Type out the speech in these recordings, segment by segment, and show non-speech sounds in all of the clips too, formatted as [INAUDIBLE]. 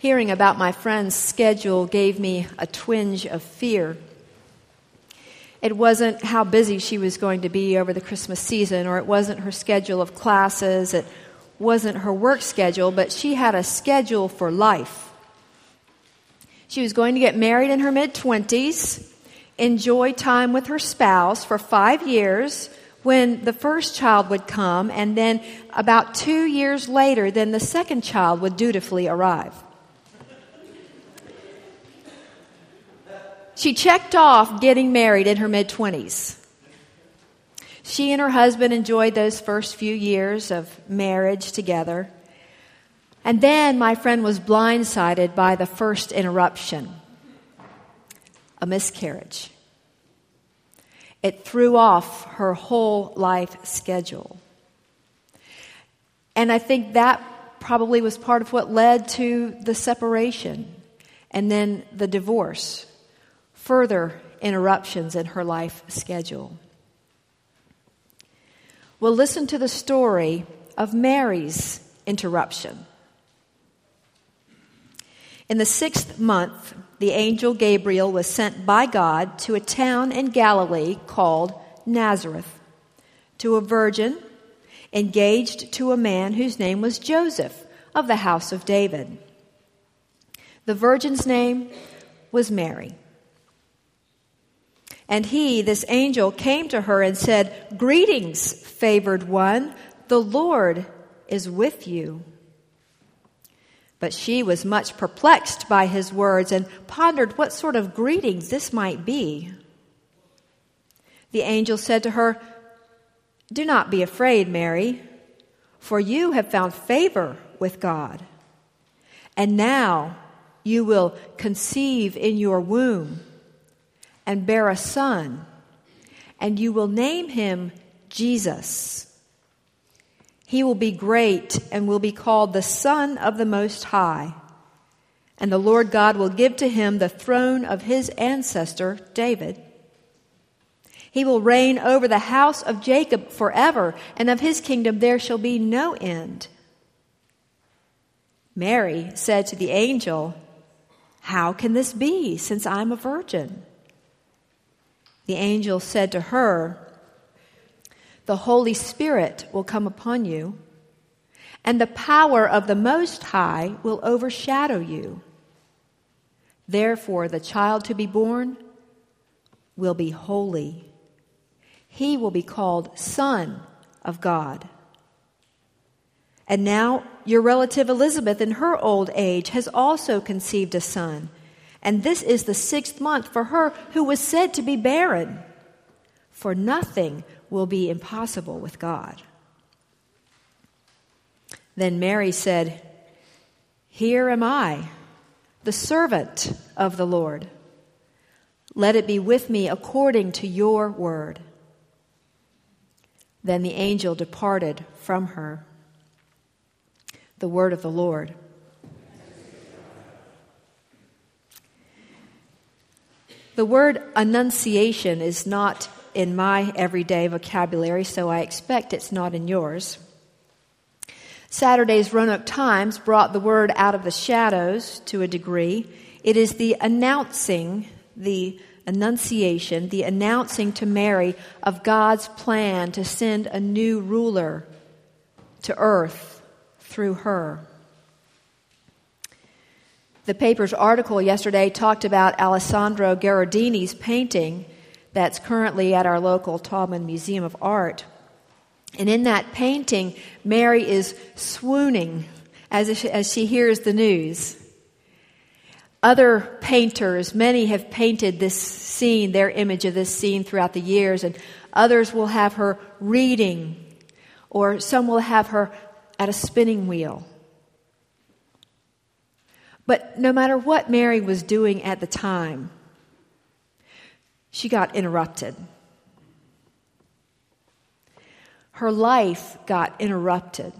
Hearing about my friend's schedule gave me a twinge of fear. It wasn't how busy she was going to be over the Christmas season, or it wasn't her schedule of classes, it wasn't her work schedule, but she had a schedule for life. She was going to get married in her mid 20s, enjoy time with her spouse for five years when the first child would come, and then about two years later, then the second child would dutifully arrive. She checked off getting married in her mid 20s. She and her husband enjoyed those first few years of marriage together. And then my friend was blindsided by the first interruption a miscarriage. It threw off her whole life schedule. And I think that probably was part of what led to the separation and then the divorce further interruptions in her life schedule. We'll listen to the story of Mary's interruption. In the sixth month, the angel Gabriel was sent by God to a town in Galilee called Nazareth, to a virgin engaged to a man whose name was Joseph of the house of David. The virgin's name was Mary. And he, this angel, came to her and said, Greetings, favored one, the Lord is with you. But she was much perplexed by his words and pondered what sort of greetings this might be. The angel said to her, Do not be afraid, Mary, for you have found favor with God. And now you will conceive in your womb and bear a son, and you will name him Jesus. He will be great and will be called the Son of the Most High. And the Lord God will give to him the throne of his ancestor, David. He will reign over the house of Jacob forever, and of his kingdom there shall be no end. Mary said to the angel, How can this be, since I'm a virgin? The angel said to her, The Holy Spirit will come upon you, and the power of the Most High will overshadow you. Therefore, the child to be born will be holy. He will be called Son of God. And now, your relative Elizabeth, in her old age, has also conceived a son. And this is the sixth month for her who was said to be barren. For nothing will be impossible with God. Then Mary said, Here am I, the servant of the Lord. Let it be with me according to your word. Then the angel departed from her. The word of the Lord. The word annunciation is not in my everyday vocabulary, so I expect it's not in yours. Saturday's Roanoke Times brought the word out of the shadows to a degree. It is the announcing, the annunciation, the announcing to Mary of God's plan to send a new ruler to earth through her. The paper's article yesterday talked about Alessandro Gherardini's painting that's currently at our local Taubman Museum of Art. And in that painting, Mary is swooning as, as she hears the news. Other painters, many have painted this scene, their image of this scene throughout the years, and others will have her reading, or some will have her at a spinning wheel. But no matter what Mary was doing at the time, she got interrupted. Her life got interrupted.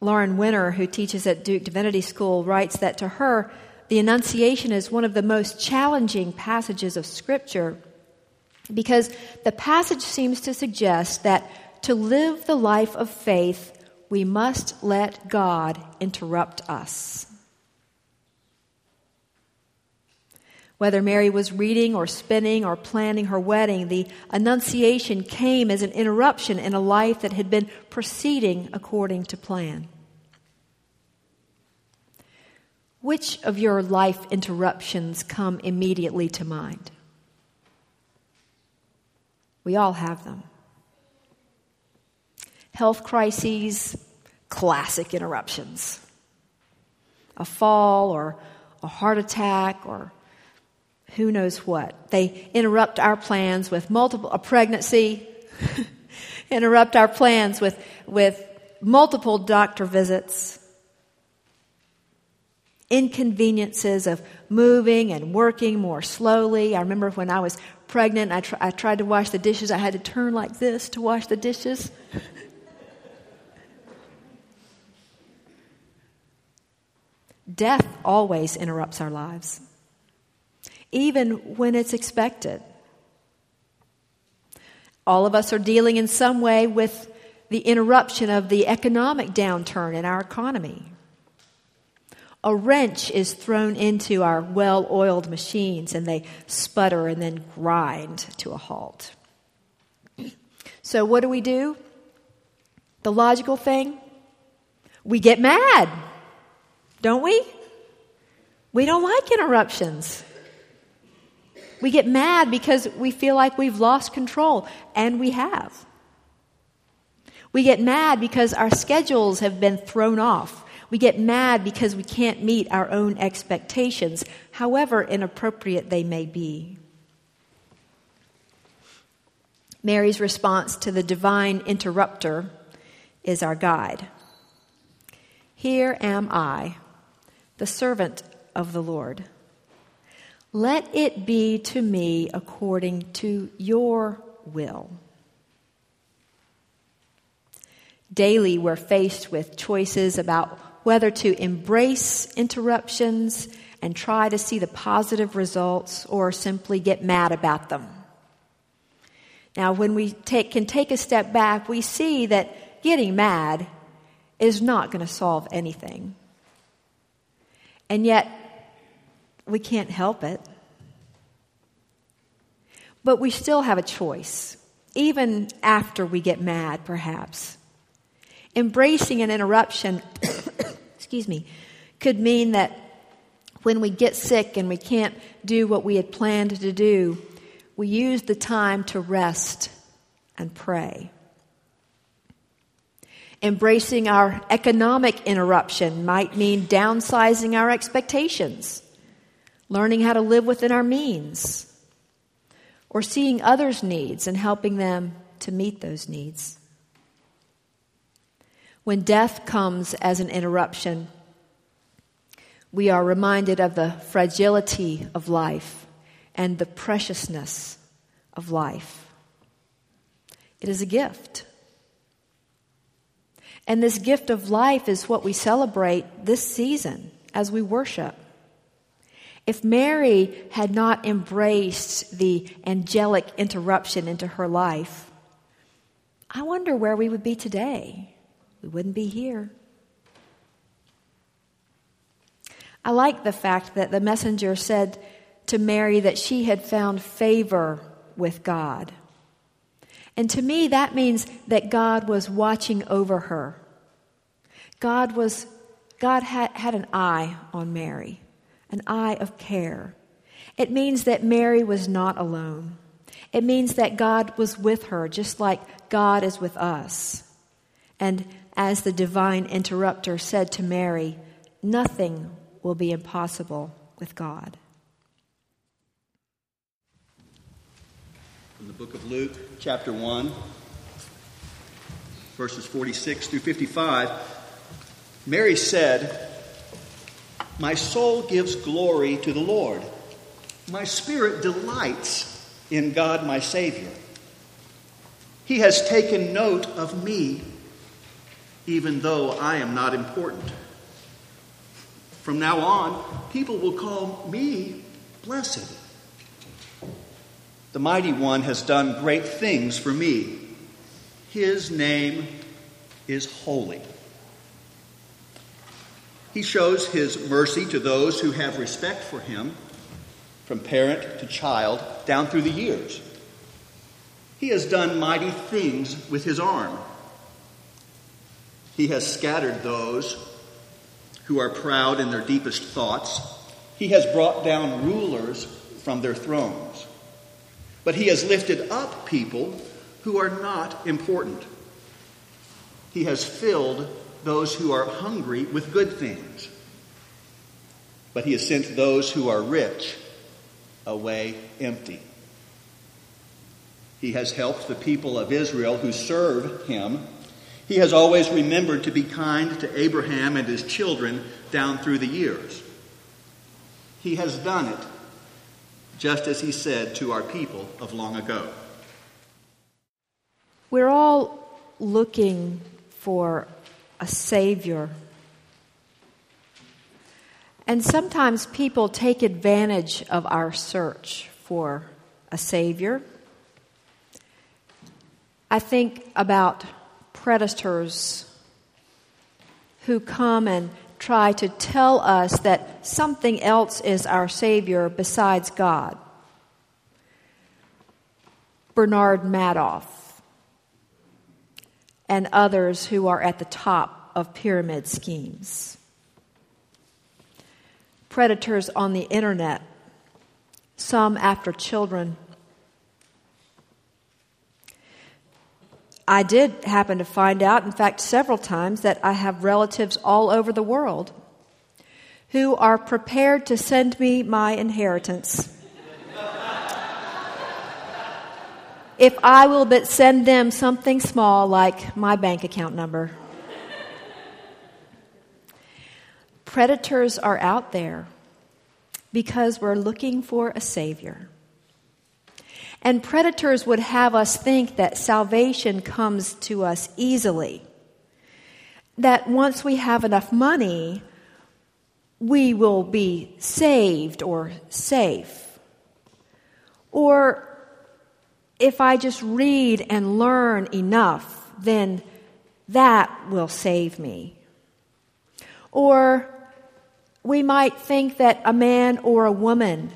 Lauren Winner, who teaches at Duke Divinity School, writes that to her, the Annunciation is one of the most challenging passages of Scripture because the passage seems to suggest that to live the life of faith we must let God interrupt us. Whether Mary was reading or spinning or planning her wedding, the Annunciation came as an interruption in a life that had been proceeding according to plan. Which of your life interruptions come immediately to mind? We all have them. Health crises, classic interruptions. A fall or a heart attack or who knows what. They interrupt our plans with multiple, a pregnancy, [LAUGHS] interrupt our plans with, with multiple doctor visits, inconveniences of moving and working more slowly. I remember when I was pregnant, I, tr- I tried to wash the dishes. I had to turn like this to wash the dishes. [LAUGHS] Death always interrupts our lives even when it's expected. All of us are dealing in some way with the interruption of the economic downturn in our economy. A wrench is thrown into our well oiled machines and they sputter and then grind to a halt. So, what do we do? The logical thing? We get mad, don't we? We don't like interruptions. We get mad because we feel like we've lost control, and we have. We get mad because our schedules have been thrown off. We get mad because we can't meet our own expectations, however inappropriate they may be. Mary's response to the divine interrupter is our guide. Here am I, the servant of the Lord. Let it be to me according to your will. Daily, we're faced with choices about whether to embrace interruptions and try to see the positive results or simply get mad about them. Now, when we take, can take a step back, we see that getting mad is not going to solve anything. And yet, we can't help it. But we still have a choice, even after we get mad, perhaps. Embracing an interruption, [COUGHS] excuse me, could mean that when we get sick and we can't do what we had planned to do, we use the time to rest and pray. Embracing our economic interruption might mean downsizing our expectations learning how to live within our means, or seeing others' needs and helping them to meet those needs. When death comes as an interruption, we are reminded of the fragility of life and the preciousness of life. It is a gift. And this gift of life is what we celebrate this season as we worship. If Mary had not embraced the angelic interruption into her life, I wonder where we would be today. We wouldn't be here. I like the fact that the messenger said to Mary that she had found favor with God. And to me, that means that God was watching over her. God was, God had, had an eye on Mary an eye of care. It means that Mary was not alone. It means that God was with her, just like God is with us. And as the divine interrupter said to Mary, nothing will be impossible with God. From the book of Luke, chapter 1, verses 46 through 55, Mary said, my soul gives glory to the Lord. My spirit delights in God my Savior. He has taken note of me, even though I am not important. From now on, people will call me blessed. The Mighty One has done great things for me. His name is holy. He shows his mercy to those who have respect for him, from parent to child, down through the years. He has done mighty things with his arm. He has scattered those who are proud in their deepest thoughts. He has brought down rulers from their thrones. But he has lifted up people who are not important. He has filled those who are hungry with good things. But he has sent those who are rich away empty. He has helped the people of Israel who serve him. He has always remembered to be kind to Abraham and his children down through the years. He has done it just as he said to our people of long ago. We're all looking for a Savior. And sometimes people take advantage of our search for a Savior. I think about predators who come and try to tell us that something else is our Savior besides God. Bernard Madoff and others who are at the top of pyramid schemes. Predators on the internet, some after children. I did happen to find out, in fact, several times, that I have relatives all over the world who are prepared to send me my inheritance if I will but send them something small like my bank account number. Predators are out there because we're looking for a Savior. And predators would have us think that salvation comes to us easily. That once we have enough money, we will be saved or safe. Or if I just read and learn enough, then that will save me. Or we might think that a man or a woman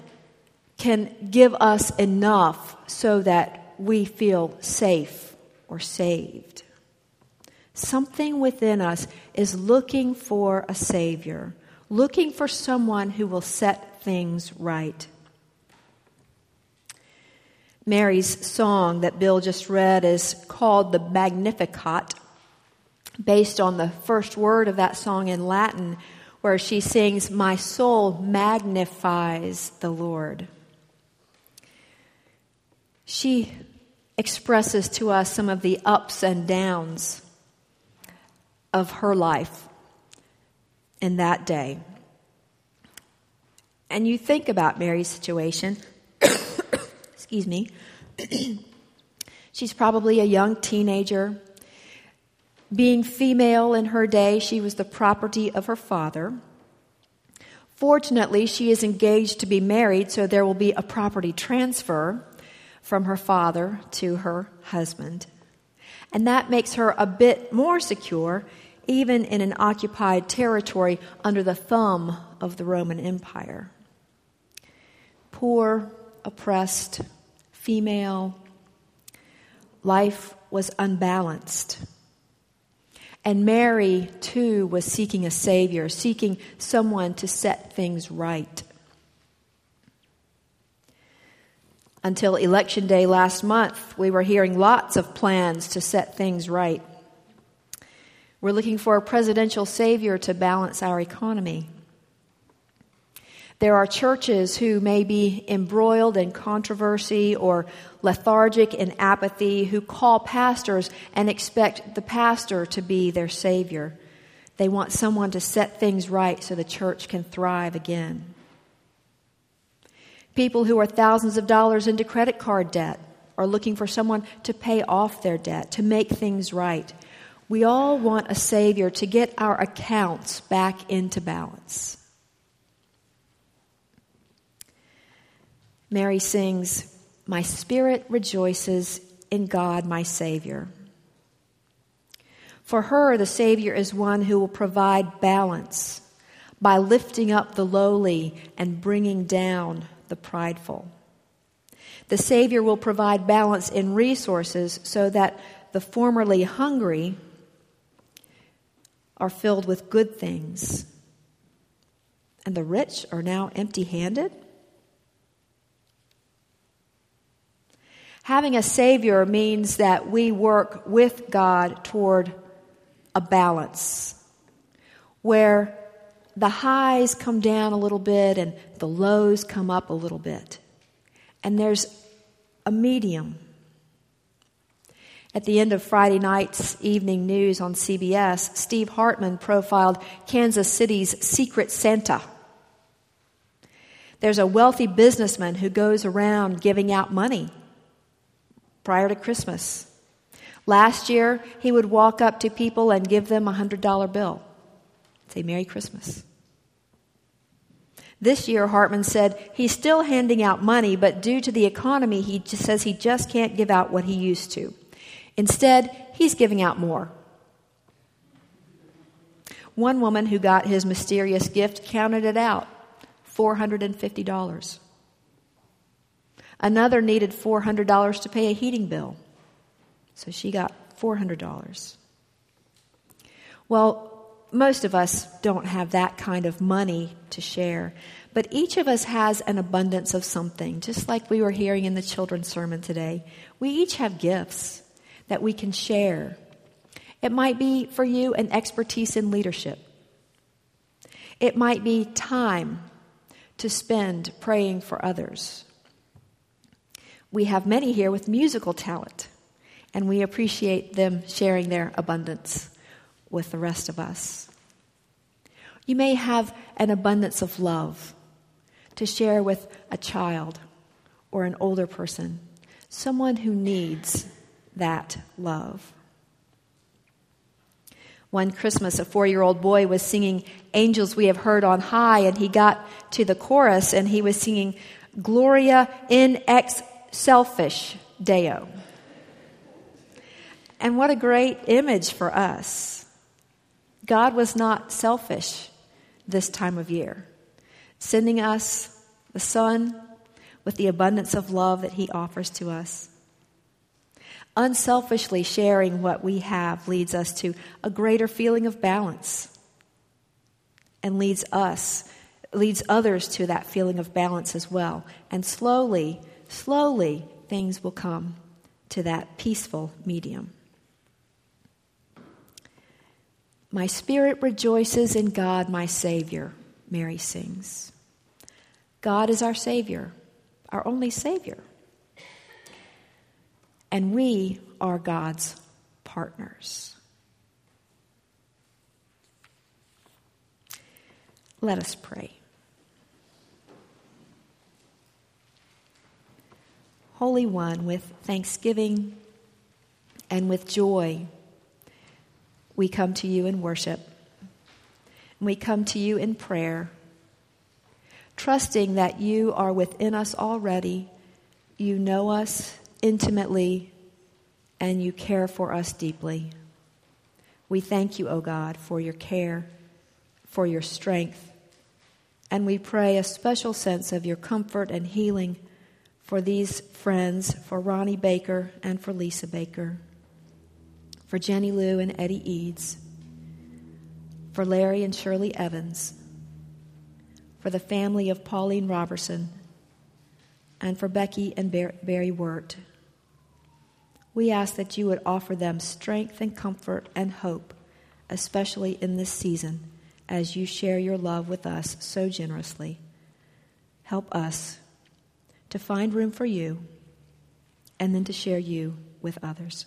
can give us enough so that we feel safe or saved. Something within us is looking for a Savior, looking for someone who will set things right. Mary's song that Bill just read is called the Magnificat, based on the first word of that song in Latin, where she sings, My soul magnifies the Lord. She expresses to us some of the ups and downs of her life in that day. And you think about Mary's situation [COUGHS] excuse me. [COUGHS] She's probably a young teenager. Being female in her day, she was the property of her father. Fortunately, she is engaged to be married, so there will be a property transfer from her father to her husband. And that makes her a bit more secure, even in an occupied territory under the thumb of the Roman Empire. Poor, oppressed, female. Life was unbalanced. And Mary, too, was seeking a Savior, seeking someone to set things right. Until Election Day last month, we were hearing lots of plans to set things right. We're looking for a presidential Savior to balance our economy. There are churches who may be embroiled in controversy or lethargic in apathy who call pastors and expect the pastor to be their savior. They want someone to set things right so the church can thrive again. People who are thousands of dollars into credit card debt are looking for someone to pay off their debt, to make things right. We all want a Savior to get our accounts back into balance. Mary sings, My spirit rejoices in God, my Savior. For her, the Savior is one who will provide balance, by lifting up the lowly and bringing down the prideful. The Savior will provide balance in resources so that the formerly hungry are filled with good things, and the rich are now empty handed? Having a Savior means that we work with God toward a balance where the highs come down a little bit and the lows come up a little bit. And there's a medium. At the end of Friday night's evening news on CBS, Steve Hartman profiled Kansas City's secret Santa. There's a wealthy businessman who goes around giving out money prior to Christmas. Last year, he would walk up to people and give them a $100 bill. Say, Merry Christmas. This year, Hartman said he's still handing out money, but due to the economy, he says he just can't give out what he used to. Instead, he's giving out more. One woman who got his mysterious gift counted it out $450. Another needed $400 to pay a heating bill. So she got $400. Well, most of us don't have that kind of money to share, but each of us has an abundance of something, just like we were hearing in the children's sermon today. We each have gifts that we can share. It might be for you an expertise in leadership. It might be time to spend praying for others. We have many here with musical talent, and we appreciate them sharing their abundance with the rest of us. You may have an abundance of love to share with a child or an older person, someone who needs that love. One Christmas, a four year old boy was singing Angels We Have Heard on High, and he got to the chorus and he was singing Gloria in ex selfish Deo. And what a great image for us. God was not selfish this time of year, sending us the Son with the abundance of love that He offers to us. Unselfishly sharing what we have leads us to a greater feeling of balance and leads us, leads others to that feeling of balance as well. And slowly, slowly things will come to that peaceful medium. My spirit rejoices in God, my Savior, Mary sings. God is our Savior, our only Savior. And we are God's partners. Let us pray. Holy One, with thanksgiving and with joy, we come to you in worship. We come to you in prayer, trusting that you are within us already. You know us intimately, and you care for us deeply. We thank you, O God, for your care, for your strength, and we pray a special sense of your comfort and healing for these friends, for Ronnie Baker and for Lisa Baker, for Jenny Lou and Eddie Eads, for Larry and Shirley Evans, for the family of Pauline Robertson, and for Becky and Barry Wirt. We ask that you would offer them strength and comfort and hope, especially in this season, as you share your love with us so generously. Help us to find room for you, and then to share you with others.